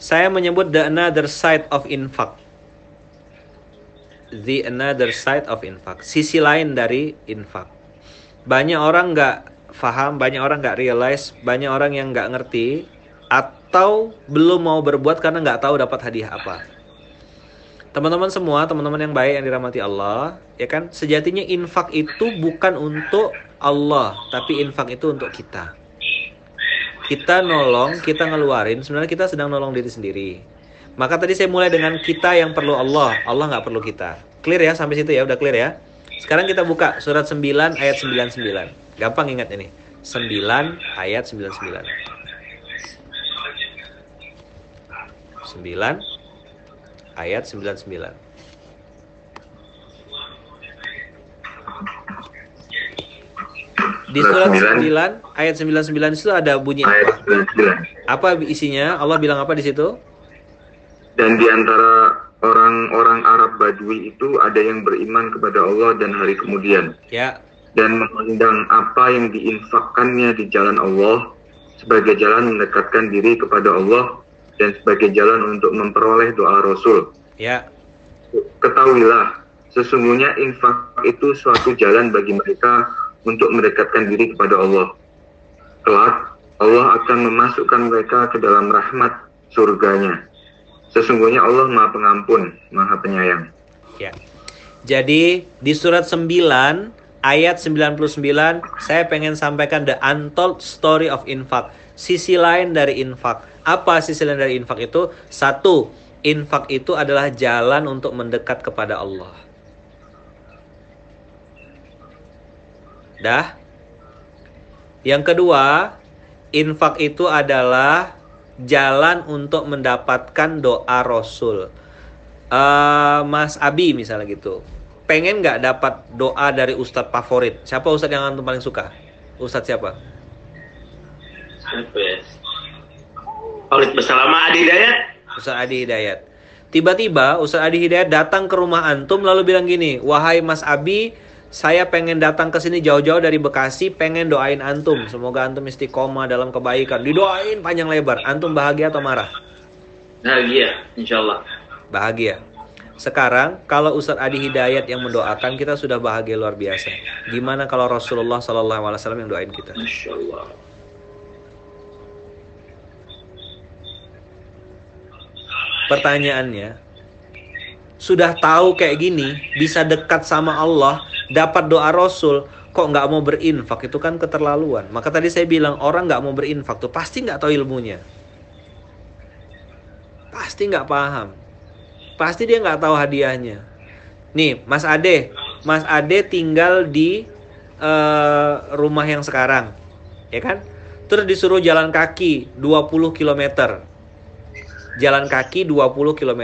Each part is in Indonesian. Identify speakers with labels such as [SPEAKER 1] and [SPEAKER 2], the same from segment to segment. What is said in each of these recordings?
[SPEAKER 1] Saya menyebut the another side of infak. The another side of infak. Sisi lain dari infak. Banyak orang nggak faham, banyak orang nggak realize, banyak orang yang nggak ngerti atau belum mau berbuat karena nggak tahu dapat hadiah apa. Teman-teman semua, teman-teman yang baik yang dirahmati Allah, ya kan? Sejatinya infak itu bukan untuk Allah, tapi infak itu untuk kita kita nolong, kita ngeluarin, sebenarnya kita sedang nolong diri sendiri. Maka tadi saya mulai dengan kita yang perlu Allah, Allah nggak perlu kita. Clear ya sampai situ ya, udah clear ya. Sekarang kita buka surat 9 ayat 99. Gampang ingat ini. 9 ayat 99. 9 ayat 99. Di surat 9, 9 ayat 99 itu ada bunyi
[SPEAKER 2] ayat
[SPEAKER 1] apa? 99. Apa isinya? Allah bilang apa di situ?
[SPEAKER 2] Dan di antara orang-orang Arab Badui itu ada yang beriman kepada Allah dan hari kemudian.
[SPEAKER 1] Ya.
[SPEAKER 2] Dan memandang apa yang diinfakkannya di jalan Allah sebagai jalan mendekatkan diri kepada Allah dan sebagai jalan untuk memperoleh doa Rasul.
[SPEAKER 1] Ya.
[SPEAKER 2] Ketahuilah, sesungguhnya infak itu suatu jalan bagi mereka untuk mendekatkan diri kepada Allah. Kelak, Allah akan memasukkan mereka ke dalam rahmat surganya. Sesungguhnya Allah Maha Pengampun, Maha Penyayang.
[SPEAKER 1] Ya. Jadi di surat 9 ayat 99 saya pengen sampaikan the untold story of infak. Sisi lain dari infak. Apa sisi lain dari infak itu? Satu, infak itu adalah jalan untuk mendekat kepada Allah. Dah. Yang kedua, infak itu adalah jalan untuk mendapatkan doa Rasul. Uh, Mas Abi misalnya gitu. Pengen nggak dapat doa dari ustadz favorit? Siapa ustadz yang antum paling suka? Ustadz siapa?
[SPEAKER 3] Siapa ya? Khalid Bersama Adi Hidayat.
[SPEAKER 1] Ustadz Adi Hidayat. Tiba-tiba Ustadz Adi Hidayat datang ke rumah antum lalu bilang gini, "Wahai Mas Abi, saya pengen datang ke sini jauh-jauh dari Bekasi, pengen doain antum. Semoga antum istiqomah dalam kebaikan. Didoain panjang lebar. Antum bahagia atau marah?
[SPEAKER 3] Bahagia, insya Allah.
[SPEAKER 1] Bahagia. Sekarang kalau Ustadz Adi Hidayat yang mendoakan kita sudah bahagia luar biasa. Gimana kalau Rasulullah SAW yang doain kita?
[SPEAKER 3] Masya Allah.
[SPEAKER 1] Pertanyaannya, sudah tahu kayak gini, bisa dekat sama Allah, dapat doa Rasul kok nggak mau berinfak itu kan keterlaluan. Maka tadi saya bilang orang nggak mau berinfak tuh pasti nggak tahu ilmunya, pasti nggak paham, pasti dia nggak tahu hadiahnya. Nih Mas Ade, Mas Ade tinggal di uh, rumah yang sekarang, ya kan? Terus disuruh jalan kaki 20 km. Jalan kaki 20 km.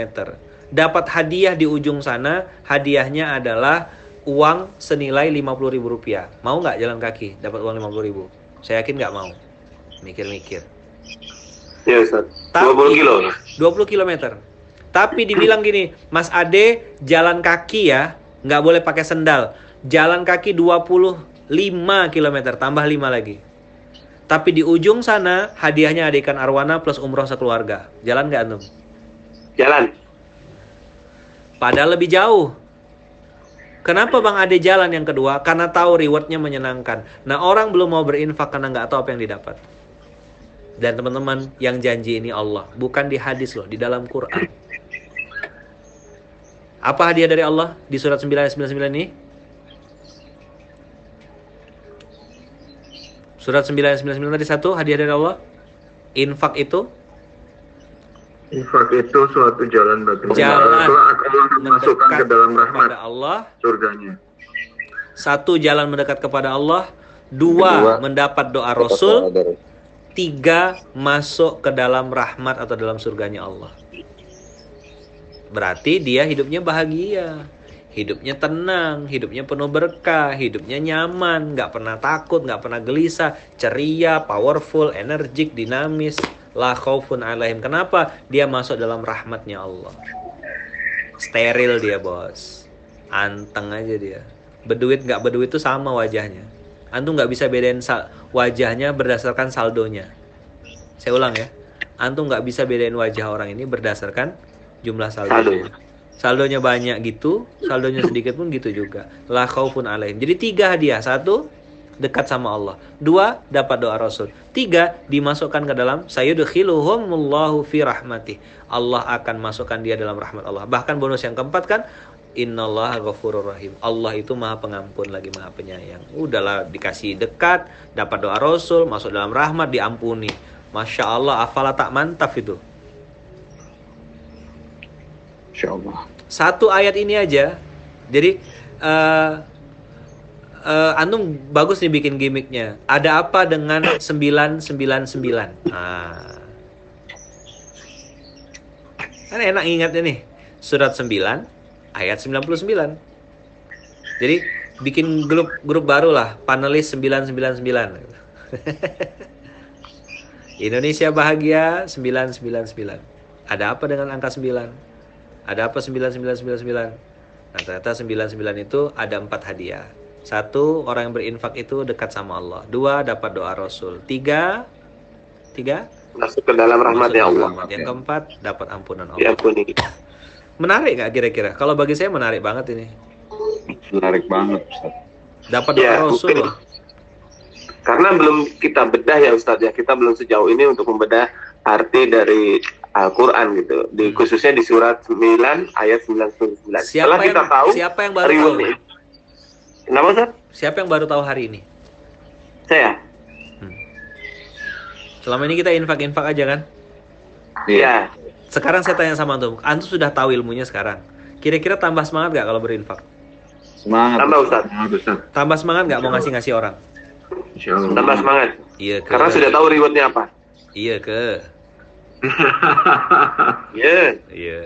[SPEAKER 1] Dapat hadiah di ujung sana, hadiahnya adalah uang senilai lima-puluh ribu rupiah. Mau nggak jalan kaki dapat uang lima puluh ribu? Saya yakin nggak mau. Mikir-mikir.
[SPEAKER 2] Ya Ustaz.
[SPEAKER 1] 20 kilo. 20 kilometer. Tapi dibilang gini, Mas Ade jalan kaki ya, nggak boleh pakai sendal. Jalan kaki 25 kilometer, tambah 5 lagi. Tapi di ujung sana hadiahnya ada ikan arwana plus umroh sekeluarga. Jalan nggak antum?
[SPEAKER 2] Jalan.
[SPEAKER 1] Padahal lebih jauh. Kenapa Bang Ade jalan yang kedua? Karena tahu rewardnya menyenangkan. Nah orang belum mau berinfak karena nggak tahu apa yang didapat. Dan teman-teman yang janji ini Allah. Bukan di hadis loh, di dalam Quran. Apa hadiah dari Allah di surat 999 ini? Surat 999 tadi satu hadiah dari Allah. Infak itu
[SPEAKER 2] Infak itu suatu jalan bagi
[SPEAKER 1] jalan
[SPEAKER 2] Allah memasukkan ke dalam rahmat
[SPEAKER 1] Allah.
[SPEAKER 2] surganya.
[SPEAKER 1] Satu jalan mendekat kepada Allah, dua, dua mendapat doa Rasul, tiga masuk ke dalam rahmat atau dalam surganya Allah. Berarti dia hidupnya bahagia, hidupnya tenang, hidupnya penuh berkah, hidupnya nyaman, nggak pernah takut, nggak pernah gelisah, ceria, powerful, energik, dinamis la khaufun alaihim. Kenapa? Dia masuk dalam rahmatnya Allah. Steril dia, Bos. Anteng aja dia. Beduit nggak beduit itu sama wajahnya. Antum nggak bisa bedain wajahnya berdasarkan saldonya. Saya ulang ya. antum nggak bisa bedain wajah orang ini berdasarkan jumlah saldo.
[SPEAKER 4] Saldonya.
[SPEAKER 1] Saldonya banyak gitu, saldonya sedikit pun gitu juga. La khaufun alaihim. Jadi tiga hadiah. Satu, dekat sama Allah. Dua, dapat doa Rasul. Tiga, dimasukkan ke dalam sayudkhiluhumullahu fi rahmatih. Allah akan masukkan dia dalam rahmat Allah. Bahkan bonus yang keempat kan Innallaha ghafurur rahim. Allah itu Maha Pengampun lagi Maha Penyayang. Udahlah dikasih dekat, dapat doa Rasul, masuk dalam rahmat, diampuni. Masya Allah, afala tak mantap itu.
[SPEAKER 4] Insya Allah.
[SPEAKER 1] Satu ayat ini aja. Jadi eh eh, antum bagus nih bikin gimmicknya. Ada apa dengan 999? Nah. Kan enak ingatnya nih. Surat 9 ayat 99. Jadi bikin grup grup baru lah, panelis 999. Indonesia bahagia 999. Ada apa dengan angka 9? Ada apa 9999? Nah, ternyata 99 itu ada empat hadiah. Satu, orang yang berinfak itu dekat sama Allah. Dua, dapat doa Rasul. Tiga, tiga,
[SPEAKER 4] Masuk ke dalam rahmatnya
[SPEAKER 1] masuk
[SPEAKER 4] Allah.
[SPEAKER 1] rahmat. Yang keempat, dapat ampunan Allah.
[SPEAKER 4] Diampuni.
[SPEAKER 1] Menarik nggak kira-kira? Kalau bagi saya menarik banget ini.
[SPEAKER 4] Menarik banget, Ustaz.
[SPEAKER 1] Dapat doa
[SPEAKER 4] Ya,
[SPEAKER 1] Rasul
[SPEAKER 4] mungkin.
[SPEAKER 1] loh.
[SPEAKER 4] Karena belum kita bedah ya Ustadz ya, kita belum sejauh ini untuk membedah arti dari Al-Quran gitu. Di,
[SPEAKER 1] Hmm.
[SPEAKER 4] khususnya di surat 9 ayat 99.
[SPEAKER 1] Siapa
[SPEAKER 4] Setelah kita
[SPEAKER 1] yang,
[SPEAKER 4] tahu
[SPEAKER 1] siapa yang baru tahu?
[SPEAKER 4] Kenapa Ustadz?
[SPEAKER 1] Siapa yang baru tahu hari ini?
[SPEAKER 4] Saya?
[SPEAKER 1] Selama ini kita infak-infak aja kan?
[SPEAKER 4] Iya.
[SPEAKER 1] Sekarang saya tanya sama antum, antum sudah tahu ilmunya sekarang. Kira-kira tambah semangat gak kalau berinfak?
[SPEAKER 2] Semangat.
[SPEAKER 4] Tambah, Ustaz.
[SPEAKER 2] Semangat Ustaz.
[SPEAKER 1] Tambah semangat gak mau ngasih-ngasih orang?
[SPEAKER 2] Insya Allah.
[SPEAKER 4] Tambah semangat.
[SPEAKER 1] Iya ke.
[SPEAKER 4] Karena sudah tahu rewardnya apa.
[SPEAKER 1] Iya ke.
[SPEAKER 4] Iya.
[SPEAKER 1] Iya.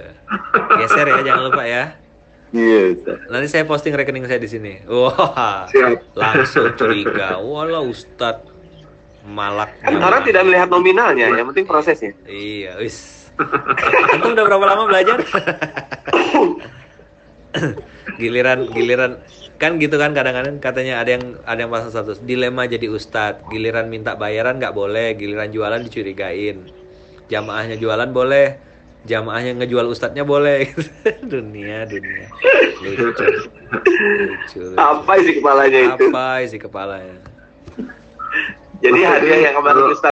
[SPEAKER 1] Geser ya, jangan lupa ya.
[SPEAKER 4] Iya.
[SPEAKER 1] Nanti saya posting rekening saya di sini. Wah,
[SPEAKER 2] Siap.
[SPEAKER 1] langsung curiga. Walah Ustad malak.
[SPEAKER 4] Kan orang tidak melihat nominalnya, yang penting prosesnya.
[SPEAKER 1] Iya, wis. Antum udah berapa lama belajar? giliran giliran kan gitu kan kadang-kadang katanya ada yang ada yang pasang status dilema jadi ustadz giliran minta bayaran nggak boleh giliran jualan dicurigain jamaahnya jualan boleh jamaahnya ngejual ustadznya boleh dunia dunia lucu lucu, lucu.
[SPEAKER 4] Apa isi kepalanya itu?
[SPEAKER 1] apa isi kepalanya
[SPEAKER 4] Jadi hadiah yang kemarin Ustaz